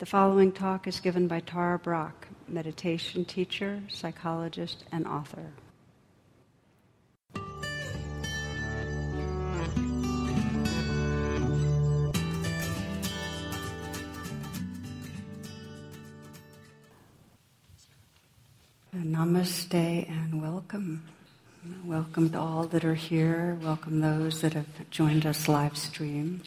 The following talk is given by Tara Brach, meditation teacher, psychologist, and author. Namaste and welcome. Welcome to all that are here. Welcome those that have joined us live stream.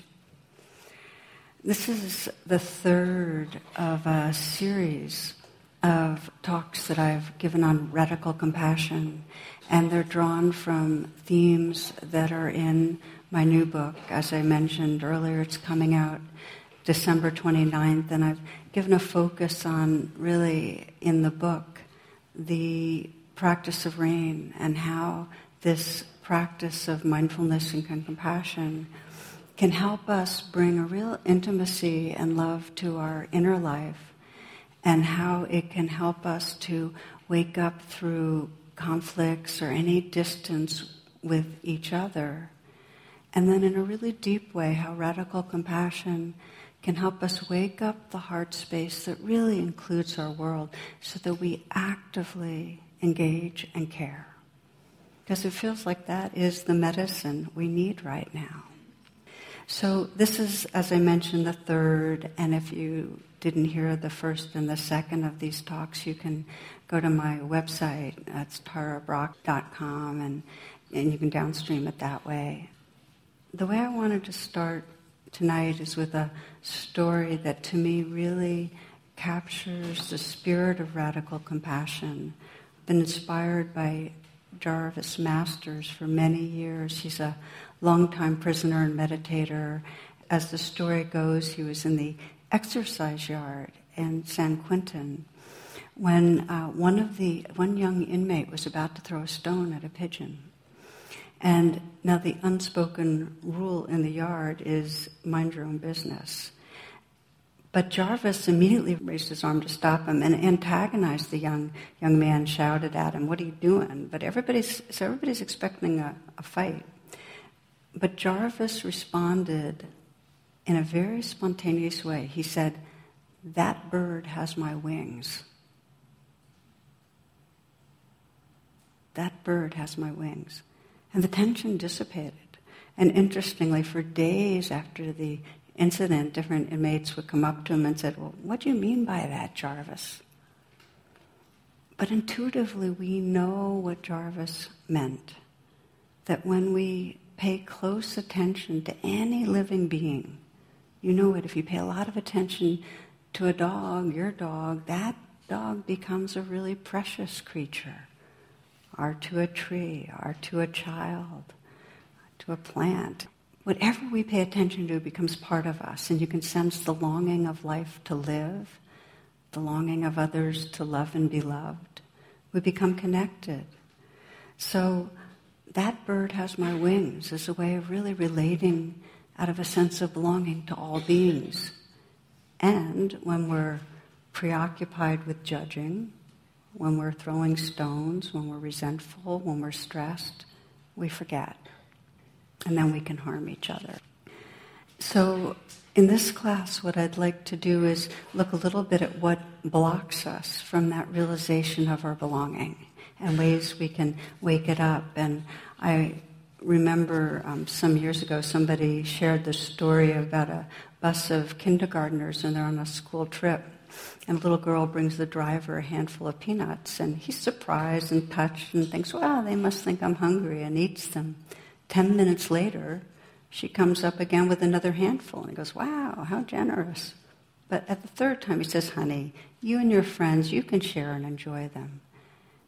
This is the third of a series of talks that I've given on radical compassion, and they're drawn from themes that are in my new book. As I mentioned earlier, it's coming out December 29th, and I've given a focus on really in the book the practice of RAIN and how this practice of mindfulness and compassion can help us bring a real intimacy and love to our inner life, and how it can help us to wake up through conflicts or any distance with each other. And then, in a really deep way, how radical compassion can help us wake up the heart space that really includes our world so that we actively engage and care. Because it feels like that is the medicine we need right now. So this is, as I mentioned, the third, and if you didn't hear the first and the second of these talks, you can go to my website. That's tarabrach.com, and, and you can downstream it that way. The way I wanted to start tonight is with a story that to me really captures the spirit of radical compassion. I've been inspired by Jarvis Masters for many years. He's a longtime prisoner and meditator. As the story goes, he was in the exercise yard in San Quentin when uh, one of the one young inmate was about to throw a stone at a pigeon. And now the unspoken rule in the yard is mind your own business. But Jarvis immediately raised his arm to stop him and antagonized the young young man, shouted at him, "What are you doing?" But everybody's so everybody's expecting a, a fight. But Jarvis responded in a very spontaneous way. He said, That bird has my wings. That bird has my wings. And the tension dissipated. And interestingly, for days after the incident, different inmates would come up to him and said, Well, what do you mean by that, Jarvis? But intuitively, we know what Jarvis meant. That when we pay close attention to any living being, you know it. If you pay a lot of attention to a dog, your dog, that dog becomes a really precious creature. Or to a tree, or to a child, to a plant. Whatever we pay attention to becomes part of us, and you can sense the longing of life to live, the longing of others to love and be loved. We become connected. So, that bird has my wings is a way of really relating out of a sense of belonging to all beings. And when we're preoccupied with judging, when we're throwing stones, when we're resentful, when we're stressed, we forget. And then we can harm each other. So, in this class, what I'd like to do is look a little bit at what blocks us from that realization of our belonging and ways we can wake it up. And I remember um, some years ago somebody shared the story about a bus of kindergartners and they're on a school trip. And a little girl brings the driver a handful of peanuts, and he's surprised and touched and thinks, well, they must think I'm hungry, and eats them. Ten minutes later, she comes up again with another handful, and he goes, wow, how generous. But at the third time, he says, honey, you and your friends, you can share and enjoy them.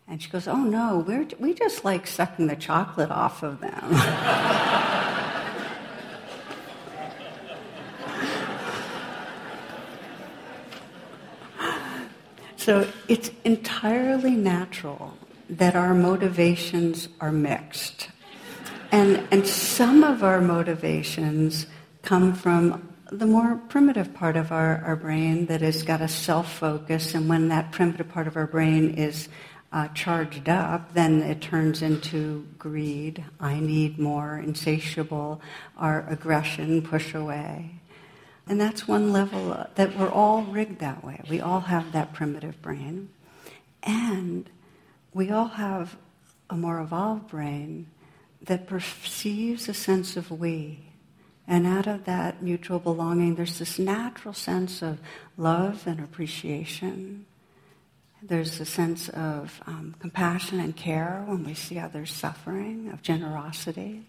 And she goes, Oh no, we're, we just like sucking the chocolate off of them. so it's entirely natural that our motivations are mixed. And, and some of our motivations come from the more primitive part of our, our brain that has got a self focus, and when that primitive part of our brain is uh, charged up, then it turns into greed. I need more, insatiable, our aggression, push away. And that's one level that we're all rigged that way. We all have that primitive brain. And we all have a more evolved brain that perceives a sense of we. And out of that mutual belonging, there's this natural sense of love and appreciation. There's a sense of um, compassion and care when we see others suffering, of generosity.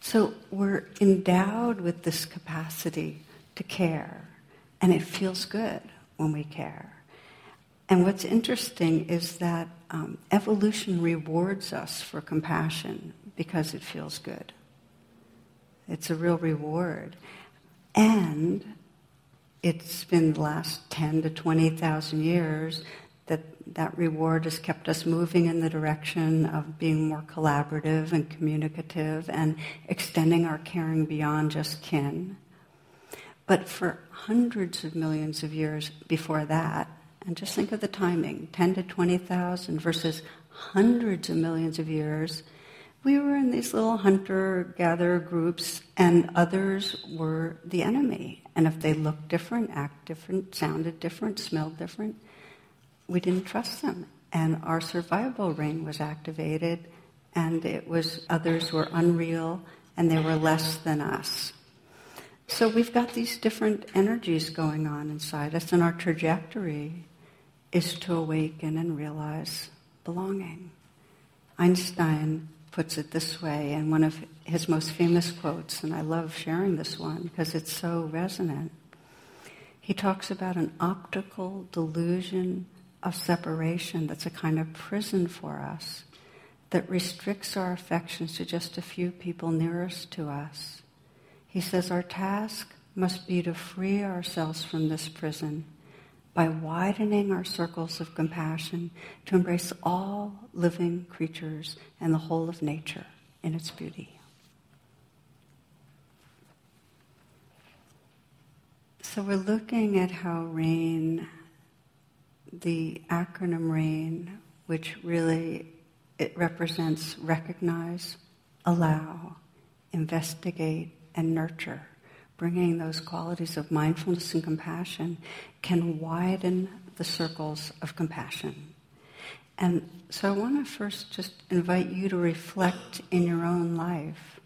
So we're endowed with this capacity to care, and it feels good when we care. And what's interesting is that um, evolution rewards us for compassion because it feels good. It's a real reward. And it's been the last 10 to 20,000 years that that reward has kept us moving in the direction of being more collaborative and communicative and extending our caring beyond just kin. But for hundreds of millions of years before that, and just think of the timing 10 to 20,000 versus hundreds of millions of years, we were in these little hunter gatherer groups, and others were the enemy. And if they looked different, act different, sounded different, smelled different, we didn't trust them. And our survival ring was activated, and it was others were unreal, and they were less than us. So we've got these different energies going on inside us, and our trajectory is to awaken and realize belonging. Einstein puts it this way in one of his most famous quotes, and I love sharing this one because it's so resonant. He talks about an optical delusion of separation that's a kind of prison for us that restricts our affections to just a few people nearest to us. He says our task must be to free ourselves from this prison by widening our circles of compassion to embrace all living creatures and the whole of nature in its beauty. So we're looking at how RAIN, the acronym RAIN, which really it represents recognize, allow, investigate, and nurture bringing those qualities of mindfulness and compassion can widen the circles of compassion. And so I want to first just invite you to reflect in your own life.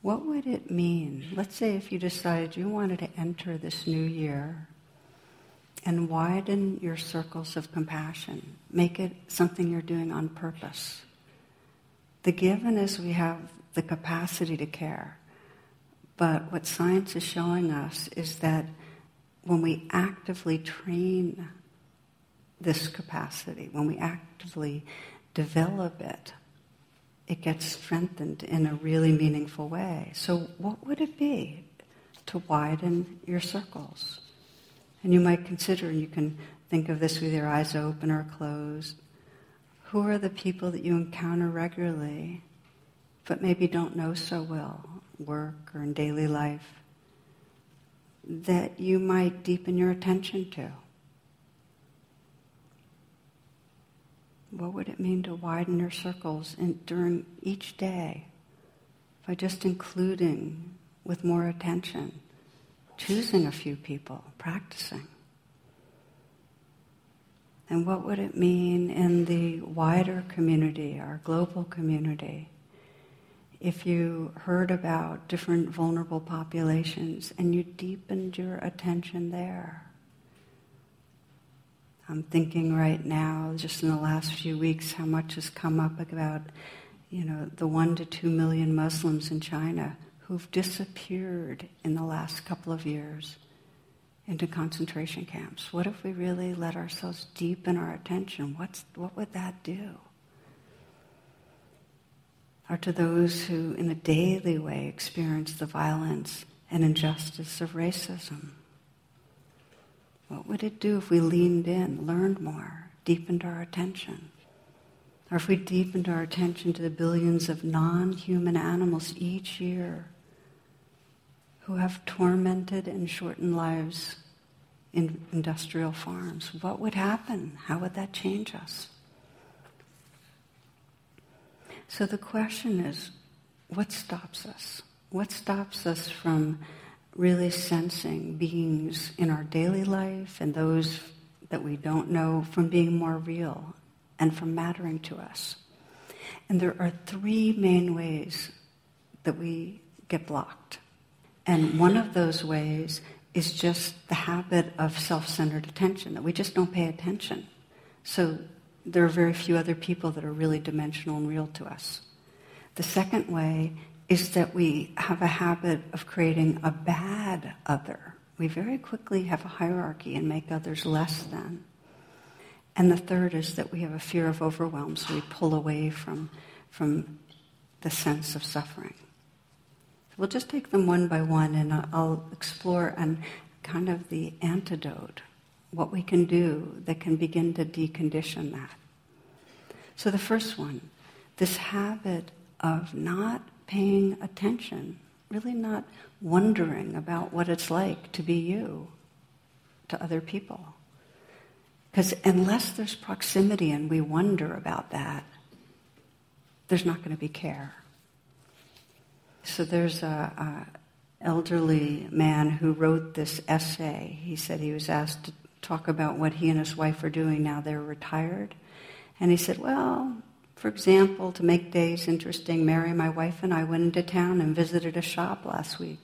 What would it mean? Let's say if you decided you wanted to enter this new year and widen your circles of compassion, make it something you're doing on purpose. The given is we have the capacity to care. But what science is showing us is that when we actively train this capacity, when we actively develop it, it gets strengthened in a really meaningful way. So, what would it be to widen your circles? And you might consider, and you can think of this with your eyes open or closed. Who are the people that you encounter regularly, but maybe don't know so well? Work or in daily life that you might deepen your attention to? What would it mean to widen your circles in, during each day by just including with more attention, choosing a few people, practicing? And what would it mean in the wider community, our global community, if you heard about different vulnerable populations and you deepened your attention there. I'm thinking right now, just in the last few weeks, how much has come up about, you know, the one to two million Muslims in China who've disappeared in the last couple of years into concentration camps. What if we really let ourselves deepen our attention? What's, what would that do? Or to those who, in a daily way, experience the violence and injustice of racism. What would it do if we leaned in, learned more, deepened our attention? Or if we deepened our attention to the billions of non human animals each year who have tormented and shortened lives in industrial farms, what would happen? How would that change us? So the question is what stops us? What stops us from really sensing beings in our daily life and those that we don't know from being more real and from mattering to us. And there are three main ways that we get blocked. And one of those ways is just the habit of self centered attention, that we just don't pay attention. So there are very few other people that are really dimensional and real to us. The second way is that we have a habit of creating a bad other. We very quickly have a hierarchy and make others less than. And the third is that we have a fear of overwhelm, so we pull away from, from the sense of suffering. So we'll just take them one by one and I'll explore and kind of the antidote, what we can do that can begin to decondition that. So the first one, this habit of not paying attention, really not wondering about what it's like to be you to other people. Because unless there's proximity and we wonder about that, there's not going to be care. So there's a, a elderly man who wrote this essay. He said he was asked to talk about what he and his wife are doing now they're retired. And he said, Well, for example, to make days interesting, Mary, my wife, and I went into town and visited a shop last week.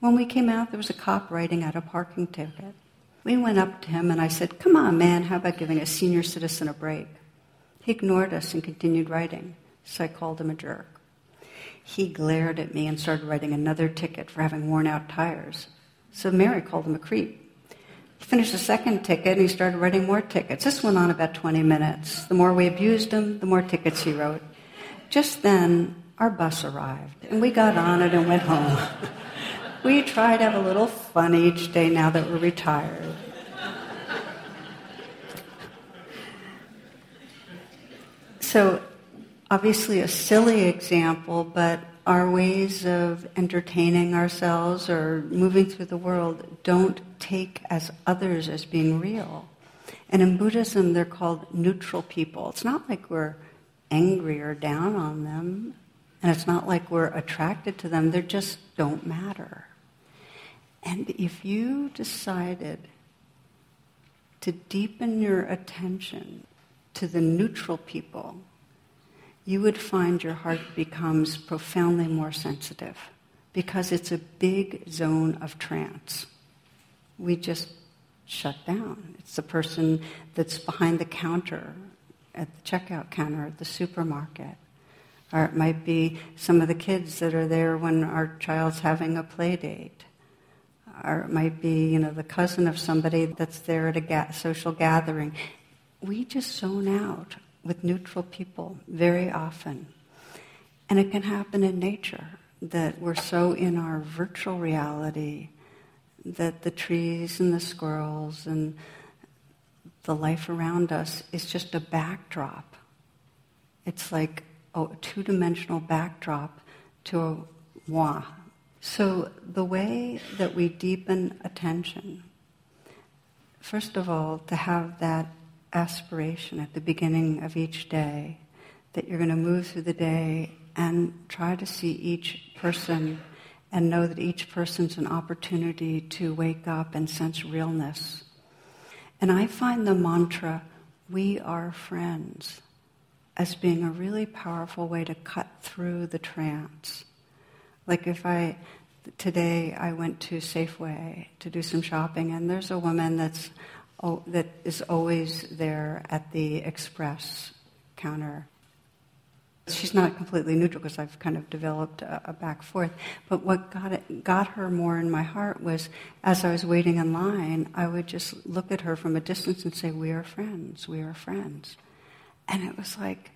When we came out, there was a cop writing out a parking ticket. We went up to him and I said, Come on, man, how about giving a senior citizen a break? He ignored us and continued writing, so I called him a jerk. He glared at me and started writing another ticket for having worn out tires. So Mary called him a creep. He finished the second ticket and he started writing more tickets. This went on about 20 minutes. The more we abused him, the more tickets he wrote. Just then, our bus arrived and we got on it and went home. we try to have a little fun each day now that we're retired. So, obviously, a silly example, but our ways of entertaining ourselves or moving through the world don't take as others as being real. And in Buddhism, they're called neutral people. It's not like we're angry or down on them, and it's not like we're attracted to them. They just don't matter. And if you decided to deepen your attention to the neutral people, you would find your heart becomes profoundly more sensitive because it's a big zone of trance. We just shut down. It's the person that's behind the counter at the checkout counter at the supermarket. Or it might be some of the kids that are there when our child's having a play date. Or it might be, you know, the cousin of somebody that's there at a ga- social gathering. We just zone out with neutral people very often. And it can happen in nature that we're so in our virtual reality that the trees and the squirrels and the life around us is just a backdrop. It's like a two dimensional backdrop to a moi. So, the way that we deepen attention, first of all, to have that aspiration at the beginning of each day that you're going to move through the day and try to see each person and know that each person's an opportunity to wake up and sense realness. And I find the mantra, we are friends, as being a really powerful way to cut through the trance. Like if I, today I went to Safeway to do some shopping and there's a woman that's oh, that is always there at the express counter. She's not completely neutral because I've kind of developed a, a back forth. But what got, it, got her more in my heart was as I was waiting in line, I would just look at her from a distance and say, We are friends, we are friends. And it was like,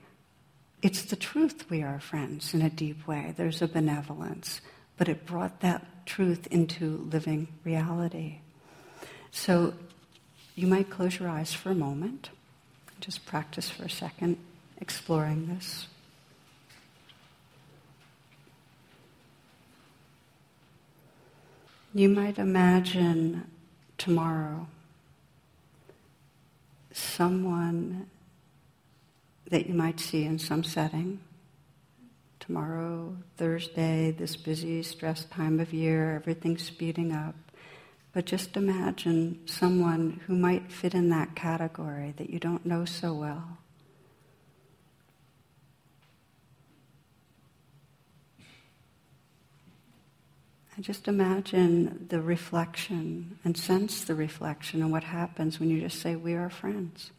it's the truth we are friends in a deep way. There's a benevolence. But it brought that truth into living reality. So you might close your eyes for a moment. Just practice for a second exploring this. You might imagine tomorrow someone that you might see in some setting Tomorrow, Thursday, this busy, stressed time of year, everything's speeding up. But just imagine someone who might fit in that category that you don't know so well. Just imagine the reflection and sense the reflection and what happens when you just say, We are friends.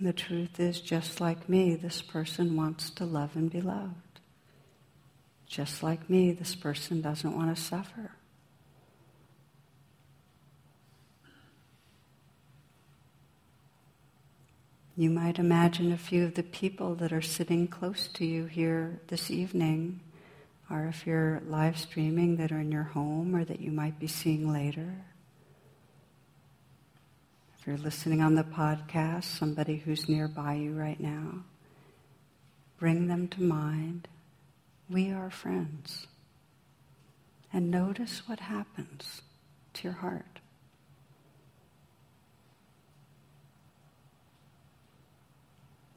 The truth is, just like me, this person wants to love and be loved. Just like me, this person doesn't want to suffer. You might imagine a few of the people that are sitting close to you here this evening, or if you're live streaming, that are in your home or that you might be seeing later. If you're listening on the podcast, somebody who's nearby you right now, bring them to mind we are friends. And notice what happens to your heart.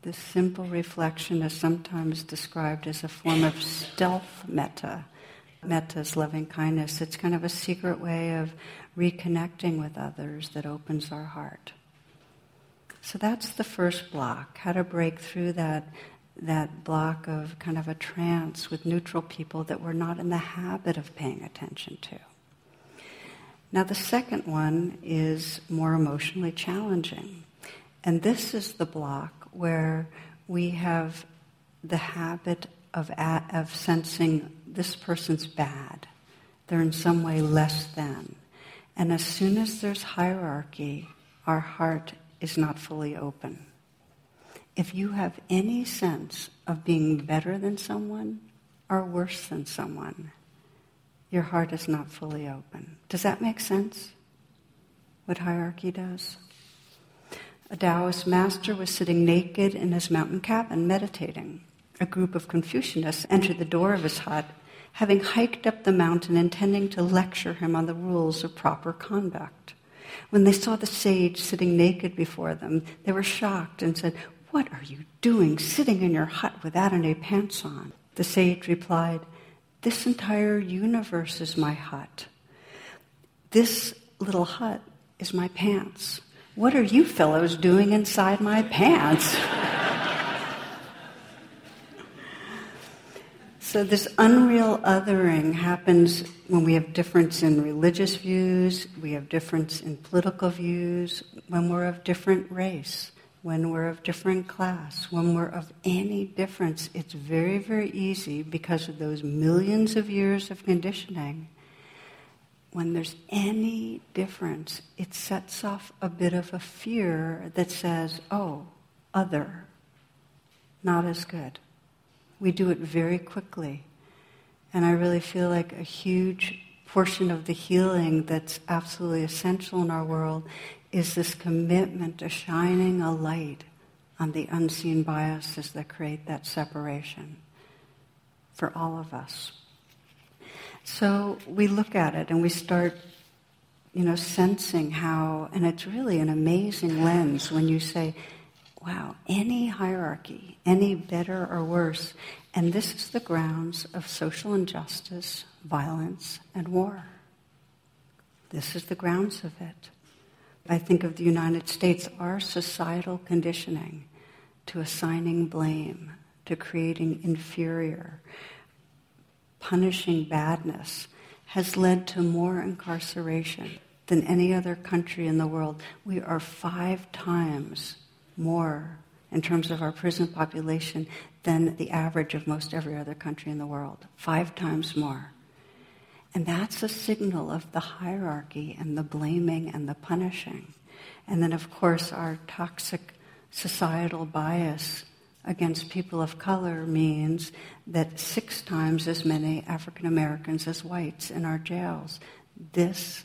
This simple reflection is sometimes described as a form of stealth metta. Metta is loving kindness. It's kind of a secret way of reconnecting with others that opens our heart. So that's the first block how to break through that that block of kind of a trance with neutral people that we're not in the habit of paying attention to. Now, the second one is more emotionally challenging. And this is the block where we have the habit of, of sensing this person's bad. They're in some way less than. And as soon as there's hierarchy, our heart is not fully open if you have any sense of being better than someone or worse than someone, your heart is not fully open. Does that make sense? What hierarchy does? A Taoist master was sitting naked in his mountain cabin meditating. A group of Confucianists entered the door of his hut, having hiked up the mountain intending to lecture him on the rules of proper conduct. When they saw the sage sitting naked before them, they were shocked and said, what are you doing sitting in your hut without any pants on? The sage replied, This entire universe is my hut. This little hut is my pants. What are you fellows doing inside my pants? so, this unreal othering happens when we have difference in religious views, we have difference in political views, when we're of different race when we're of different class, when we're of any difference, it's very, very easy because of those millions of years of conditioning. When there's any difference, it sets off a bit of a fear that says, oh, other, not as good. We do it very quickly. And I really feel like a huge portion of the healing that's absolutely essential in our world is this commitment to shining a light on the unseen biases that create that separation for all of us. So we look at it and we start, you know, sensing how, and it's really an amazing lens when you say, wow, any hierarchy, any better or worse, and this is the grounds of social injustice, violence, and war. This is the grounds of it. I think of the United States, our societal conditioning to assigning blame, to creating inferior, punishing badness, has led to more incarceration than any other country in the world. We are five times more in terms of our prison population than the average of most every other country in the world. Five times more. And that's a signal of the hierarchy and the blaming and the punishing. And then, of course, our toxic societal bias against people of color means that six times as many African Americans as whites in our jails. This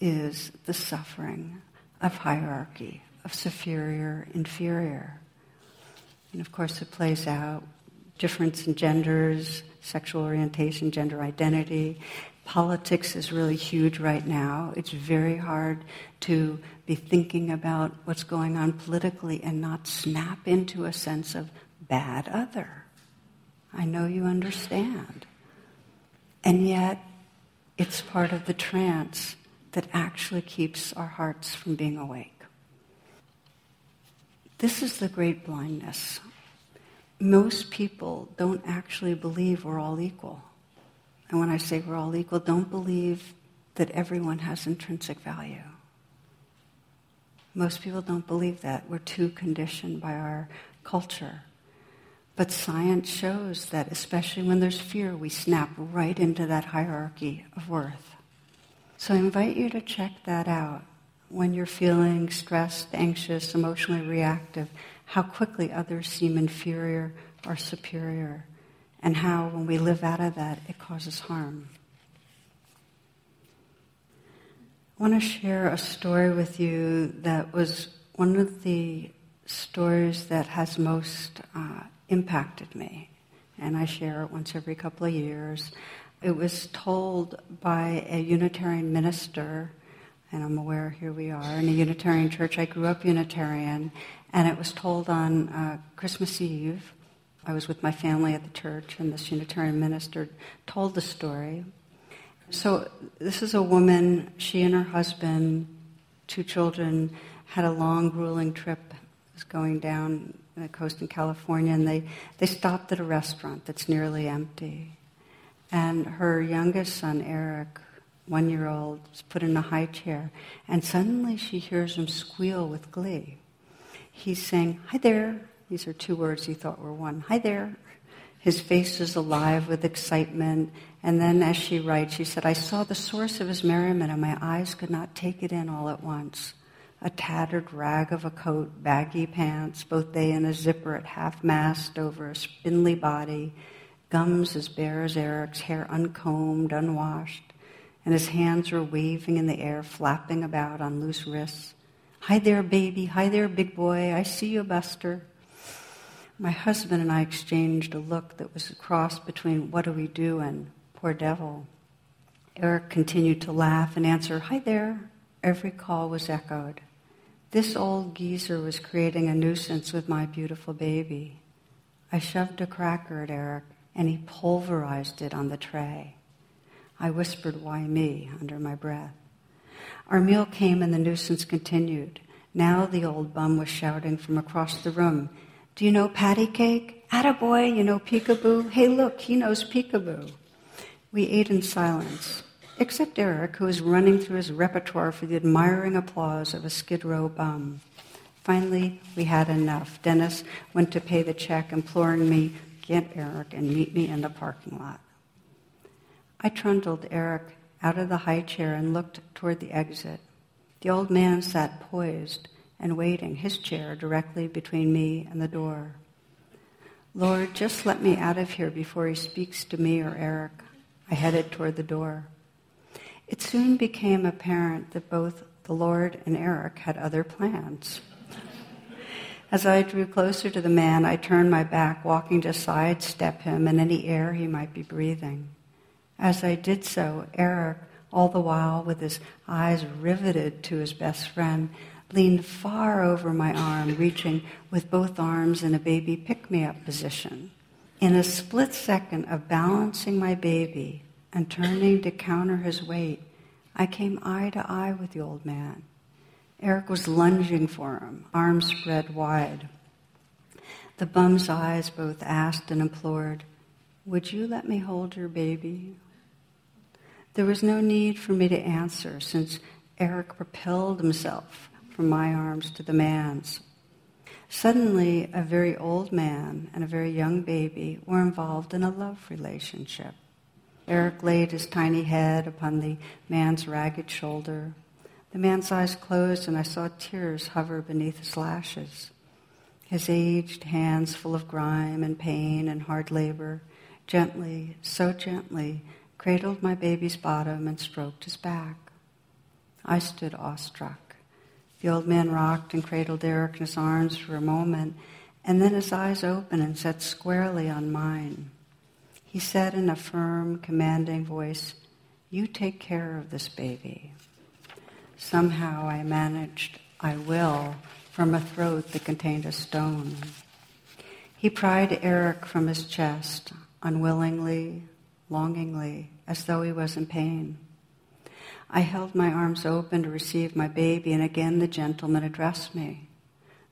is the suffering of hierarchy, of superior, inferior. And of course, it plays out difference in genders, sexual orientation, gender identity, Politics is really huge right now. It's very hard to be thinking about what's going on politically and not snap into a sense of bad other. I know you understand. And yet, it's part of the trance that actually keeps our hearts from being awake. This is the great blindness. Most people don't actually believe we're all equal. And when I say we're all equal, don't believe that everyone has intrinsic value. Most people don't believe that. We're too conditioned by our culture. But science shows that, especially when there's fear, we snap right into that hierarchy of worth. So I invite you to check that out when you're feeling stressed, anxious, emotionally reactive, how quickly others seem inferior or superior and how, when we live out of that, it causes harm. I want to share a story with you that was one of the stories that has most uh, impacted me. And I share it once every couple of years. It was told by a Unitarian minister, and I'm aware here we are in a Unitarian church. I grew up Unitarian, and it was told on uh, Christmas Eve I was with my family at the church, and this Unitarian minister told the story. So, this is a woman, she and her husband, two children, had a long, grueling trip. It was going down the coast in California, and they, they stopped at a restaurant that's nearly empty. And her youngest son, Eric, one year old, is put in a high chair, and suddenly she hears him squeal with glee. He's saying, Hi there, these are two words he thought were one. Hi there. His face is alive with excitement. And then as she writes, she said, I saw the source of his merriment and my eyes could not take it in all at once. A tattered rag of a coat, baggy pants, both they and a zipper at half mast over a spindly body, gums as bare as Eric's, hair uncombed, unwashed, and his hands were waving in the air, flapping about on loose wrists. Hi there, baby. Hi there, big boy. I see you, Buster. My husband and I exchanged a look that was a cross between what do we do and poor devil. Eric continued to laugh and answer, Hi there. Every call was echoed. This old geezer was creating a nuisance with my beautiful baby. I shoved a cracker at Eric and he pulverized it on the tray. I whispered, Why me? under my breath. Our meal came and the nuisance continued. Now the old bum was shouting from across the room, do you know patty cake? Attaboy, you know peekaboo? Hey, look, he knows peekaboo. We ate in silence, except Eric, who was running through his repertoire for the admiring applause of a Skid Row bum. Finally, we had enough. Dennis went to pay the check, imploring me, get Eric and meet me in the parking lot. I trundled Eric out of the high chair and looked toward the exit. The old man sat poised, and waiting, his chair directly between me and the door. Lord, just let me out of here before he speaks to me or Eric. I headed toward the door. It soon became apparent that both the Lord and Eric had other plans. As I drew closer to the man, I turned my back, walking to sidestep him and any air he might be breathing. As I did so, Eric, all the while with his eyes riveted to his best friend, leaned far over my arm, reaching with both arms in a baby pick me up position. In a split second of balancing my baby and turning to counter his weight, I came eye to eye with the old man. Eric was lunging for him, arms spread wide. The bum's eyes both asked and implored, Would you let me hold your baby? There was no need for me to answer since Eric propelled himself from my arms to the man's. Suddenly, a very old man and a very young baby were involved in a love relationship. Eric laid his tiny head upon the man's ragged shoulder. The man's eyes closed, and I saw tears hover beneath his lashes. His aged hands, full of grime and pain and hard labor, gently, so gently, cradled my baby's bottom and stroked his back. I stood awestruck. The old man rocked and cradled Eric in his arms for a moment, and then his eyes opened and set squarely on mine. He said in a firm, commanding voice, You take care of this baby. Somehow I managed, I will, from a throat that contained a stone. He pried Eric from his chest, unwillingly, longingly, as though he was in pain. I held my arms open to receive my baby, and again the gentleman addressed me.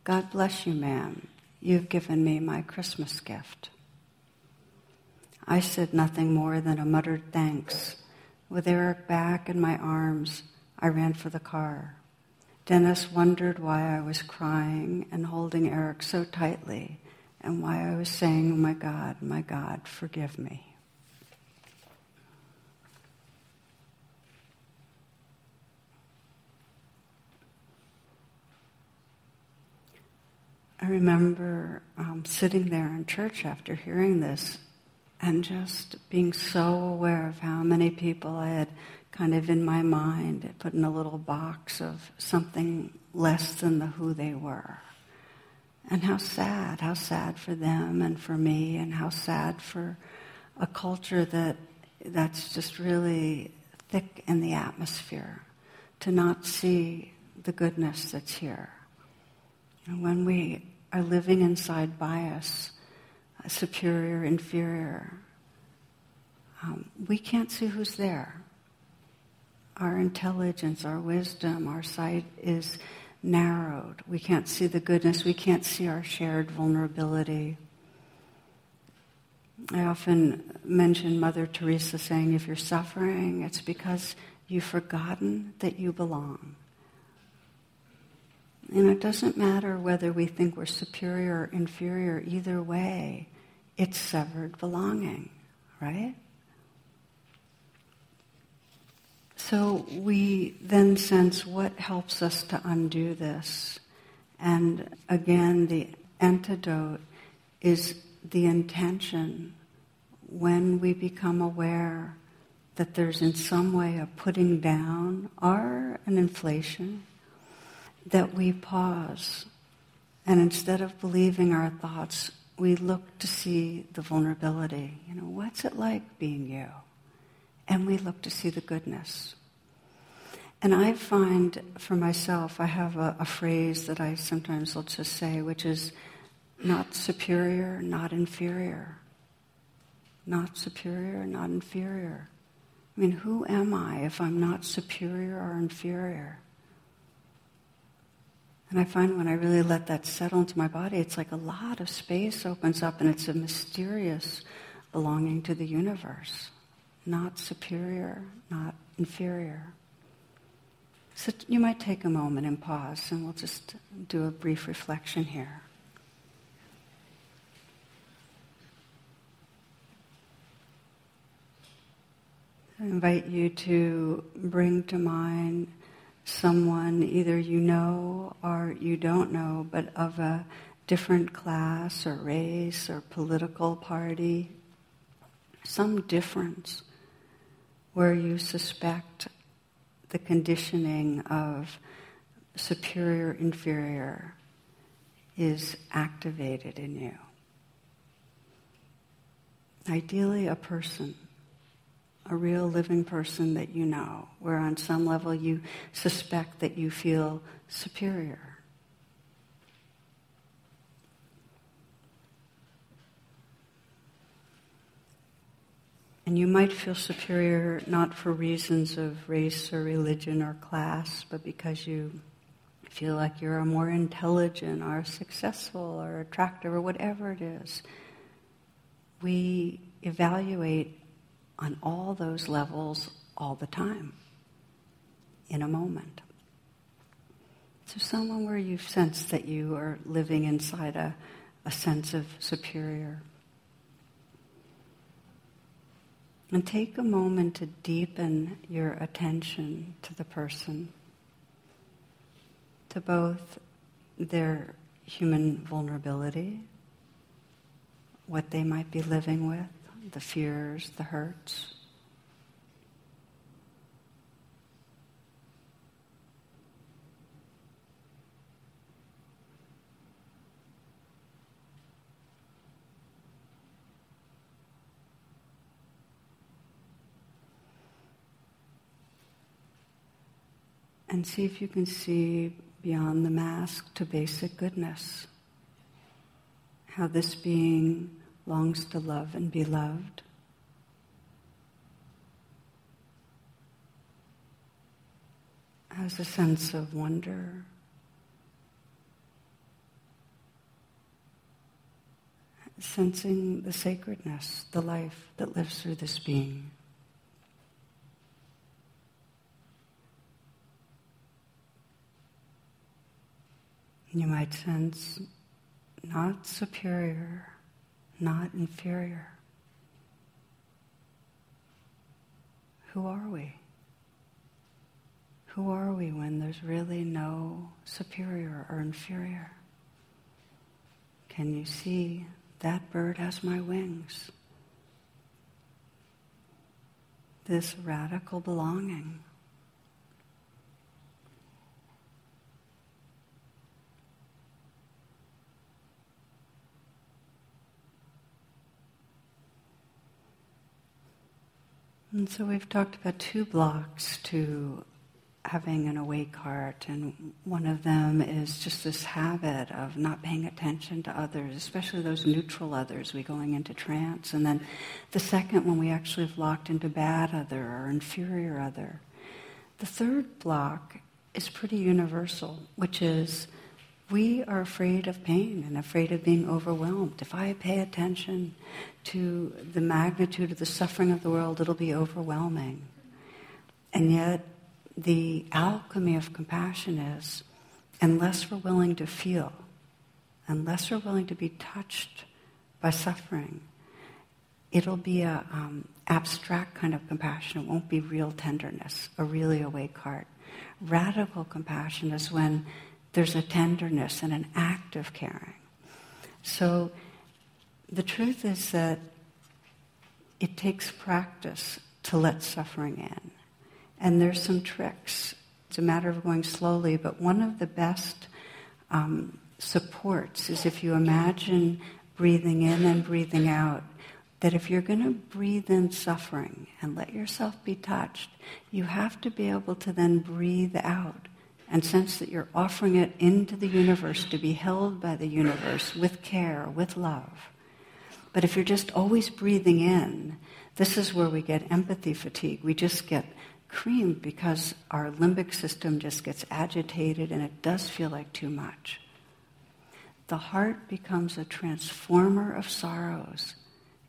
God bless you, ma'am. You've given me my Christmas gift. I said nothing more than a muttered thanks. With Eric back in my arms, I ran for the car. Dennis wondered why I was crying and holding Eric so tightly and why I was saying, oh my God, my God, forgive me. I remember um, sitting there in church after hearing this and just being so aware of how many people I had kind of in my mind, put in a little box of something less than the who they were. And how sad, how sad for them and for me, and how sad for a culture that that's just really thick in the atmosphere to not see the goodness that's here. And when we are living inside bias, superior, inferior, um, we can't see who's there our intelligence, our wisdom, our sight is narrowed. We can't see the goodness. We can't see our shared vulnerability. I often mention Mother Teresa saying, if you're suffering, it's because you've forgotten that you belong. And it doesn't matter whether we think we're superior or inferior, either way, it's severed belonging, right? So we then sense what helps us to undo this. And again, the antidote is the intention when we become aware that there's in some way a putting down or an inflation, that we pause. And instead of believing our thoughts, we look to see the vulnerability. You know, what's it like being you? and we look to see the goodness. And I find for myself, I have a, a, phrase that I sometimes will just say, which is not superior, not inferior. Not superior, not inferior. I mean, who am I if I'm not superior or inferior? And I find when I really let that settle into my body, it's like a lot of space opens up and it's a mysterious belonging to the universe not superior, not inferior. So you might take a moment and pause, and we'll just do a brief reflection here. I invite you to bring to mind someone either you know or you don't know, but of a different class or race or political party, some difference where you suspect the conditioning of superior, inferior is activated in you. Ideally, a person, a real living person that you know, where on some level you suspect that you feel superior. And you might feel superior not for reasons of race or religion or class, but because you feel like you're more intelligent or successful or attractive or whatever it is. We evaluate on all those levels all the time, in a moment. So, someone where you sense that you are living inside a, a sense of superior. And take a moment to deepen your attention to the person, to both their human vulnerability, what they might be living with, the fears, the hurts, And see if you can see beyond the mask to basic goodness. How this being longs to love and be loved. Has a sense of wonder. Sensing the sacredness, the life that lives through this being. You might sense not superior, not inferior. Who are we? Who are we when there's really no superior or inferior? Can you see that bird has my wings? This radical belonging. And so we've talked about two blocks to having an awake heart, and one of them is just this habit of not paying attention to others, especially those neutral others, we going into trance. And then the second one, we actually have locked into bad other or inferior other. The third block is pretty universal, which is we are afraid of pain and afraid of being overwhelmed. If I pay attention to the magnitude of the suffering of the world, it'll be overwhelming. And yet, the alchemy of compassion is unless we're willing to feel, unless we're willing to be touched by suffering, it'll be a um, abstract kind of compassion. It won't be real tenderness, a really awake heart. Radical compassion is when there's a tenderness and an act of caring. So the truth is that it takes practice to let suffering in. And there's some tricks. It's a matter of going slowly, but one of the best um, supports is if you imagine breathing in and breathing out, that if you're going to breathe in suffering and let yourself be touched, you have to be able to then breathe out and sense that you're offering it into the universe to be held by the universe with care, with love. But if you're just always breathing in, this is where we get empathy fatigue. We just get creamed because our limbic system just gets agitated and it does feel like too much. The heart becomes a transformer of sorrows.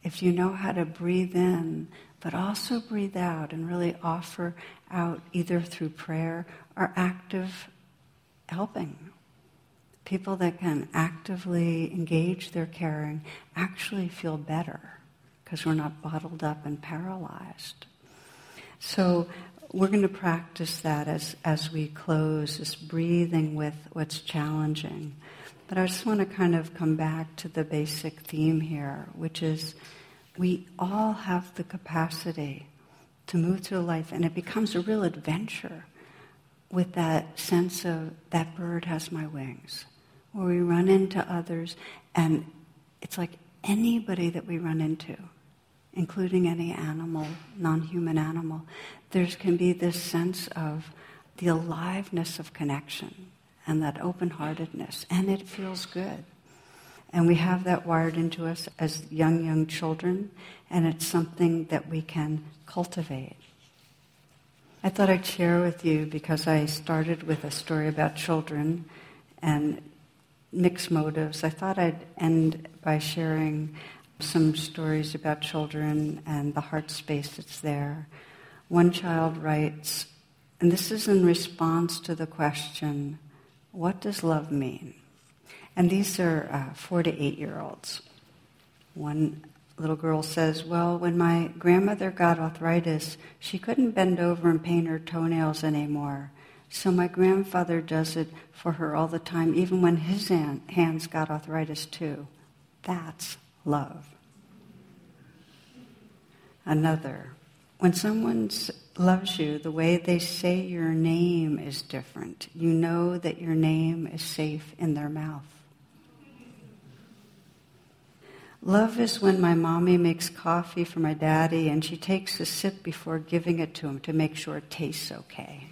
If you know how to breathe in, but also breathe out and really offer out either through prayer or active helping. People that can actively engage their caring actually feel better because we're not bottled up and paralyzed. So we're going to practice that as, as we close, this breathing with what's challenging. But I just want to kind of come back to the basic theme here, which is we all have the capacity to move through life, and it becomes a real adventure with that sense of that bird has my wings, where we run into others, and it's like anybody that we run into, including any animal, non human animal, there can be this sense of the aliveness of connection and that open heartedness, and it feels good. And we have that wired into us as young, young children, and it's something that we can cultivate. I thought I'd share with you because I started with a story about children and mixed motives. I thought I'd end by sharing some stories about children and the heart space that's there. One child writes, and this is in response to the question, what does love mean? And these are uh, four to eight year olds. One little girl says, Well, when my grandmother got arthritis, she couldn't bend over and paint her toenails anymore. So my grandfather does it for her all the time, even when his hands got arthritis too. That's love. Another, when someone loves you, the way they say your name is different. You know that your name is safe in their mouth. Love is when my mommy makes coffee for my daddy and she takes a sip before giving it to him to make sure it tastes okay.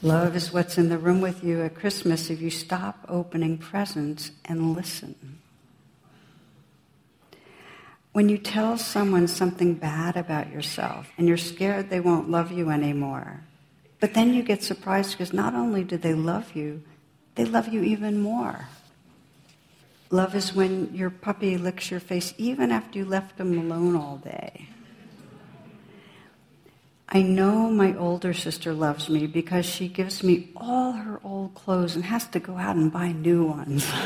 Love is what's in the room with you at Christmas if you stop opening presents and listen. When you tell someone something bad about yourself and you're scared they won't love you anymore, but then you get surprised because not only do they love you, they love you even more. Love is when your puppy licks your face even after you left them alone all day. I know my older sister loves me because she gives me all her old clothes and has to go out and buy new ones.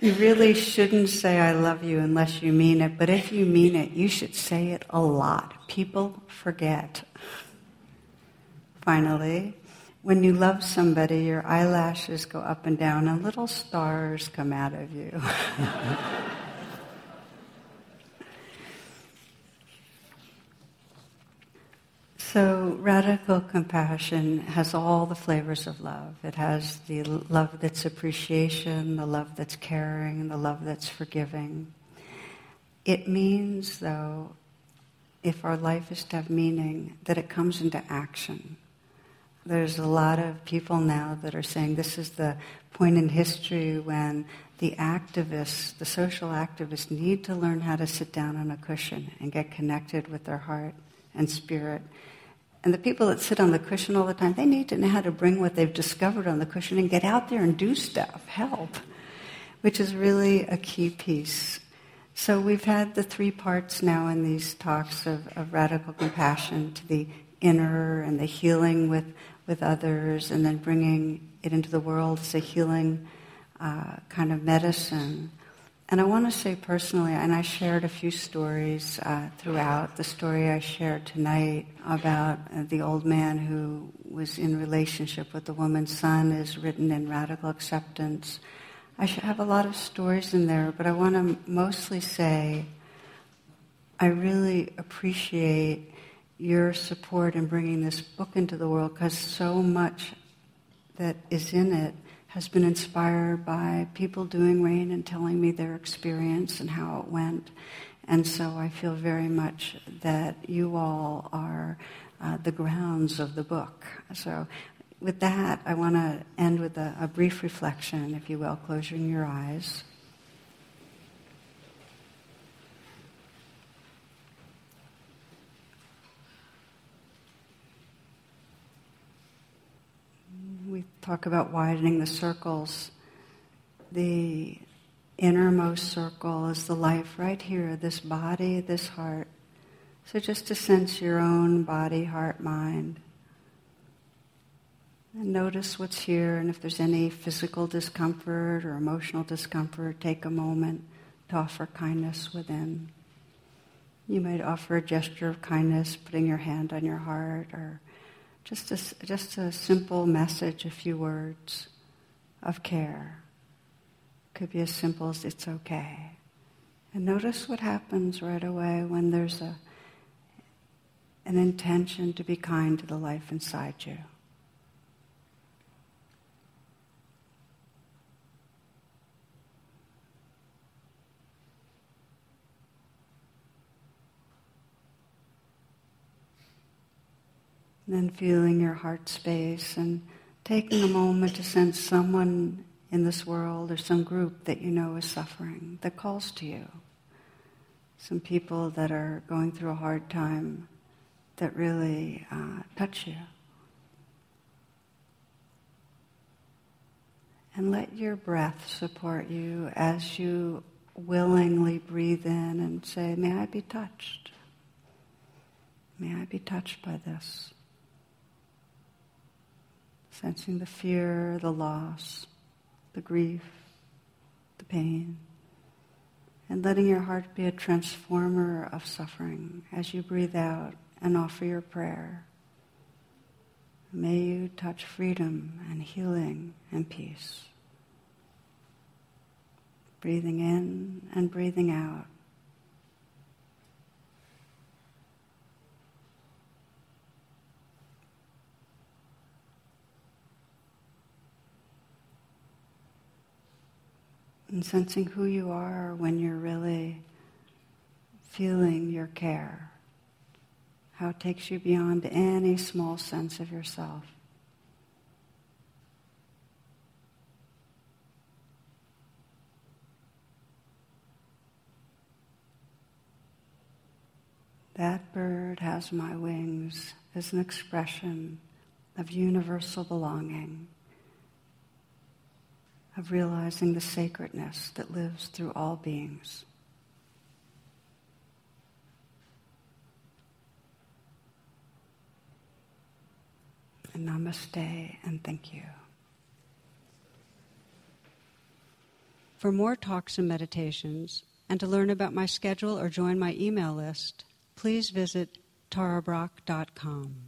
you really shouldn't say I love you unless you mean it, but if you mean it, you should say it a lot. People forget. Finally, when you love somebody, your eyelashes go up and down and little stars come out of you. So, radical compassion has all the flavors of love. It has the love that's appreciation, the love that's caring, the love that's forgiving. It means, though, if our life is to have meaning, that it comes into action. There's a lot of people now that are saying this is the point in history when the activists, the social activists, need to learn how to sit down on a cushion and get connected with their heart and spirit and the people that sit on the cushion all the time, they need to know how to bring what they've discovered on the cushion and get out there and do stuff, help, which is really a key piece. So we've had the three parts now in these talks of, of radical compassion to the inner and the healing with, with others, and then bringing it into the world as a healing uh, kind of medicine. And I want to say personally, and I shared a few stories uh, throughout. The story I shared tonight about uh, the old man who was in relationship with the woman's son is written in Radical Acceptance. I have a lot of stories in there, but I want to mostly say I really appreciate your support in bringing this book into the world because so much that is in it has been inspired by people doing RAIN and telling me their experience and how it went. And so I feel very much that you all are uh, the grounds of the book. So with that, I want to end with a, a brief reflection, if you will, closing your eyes. we talk about widening the circles. The innermost circle is the life right here, this body, this heart. So just to sense your own body, heart, mind. And notice what's here, and if there's any physical discomfort or emotional discomfort, take a moment to offer kindness within. You might offer a gesture of kindness, putting your hand on your heart, or just a, just a simple message, a few words of care. Could be as simple as it's okay. And notice what happens right away when there's a, an intention to be kind to the life inside you. Then feeling your heart space and taking a moment to sense someone in this world or some group that you know is suffering that calls to you. Some people that are going through a hard time that really uh, touch you. And let your breath support you as you willingly breathe in and say, May I be touched? May I be touched by this? Sensing the fear, the loss, the grief, the pain, and letting your heart be a transformer of suffering as you breathe out and offer your prayer. May you touch freedom and healing and peace. Breathing in and breathing out. And sensing who you are when you're really feeling your care, how it takes you beyond any small sense of yourself. That bird has my wings is an expression of universal belonging, of realizing the sacredness that lives through all beings. And namaste and thank you. For more talks and meditations, and to learn about my schedule or join my email list, please visit tarabrach.com.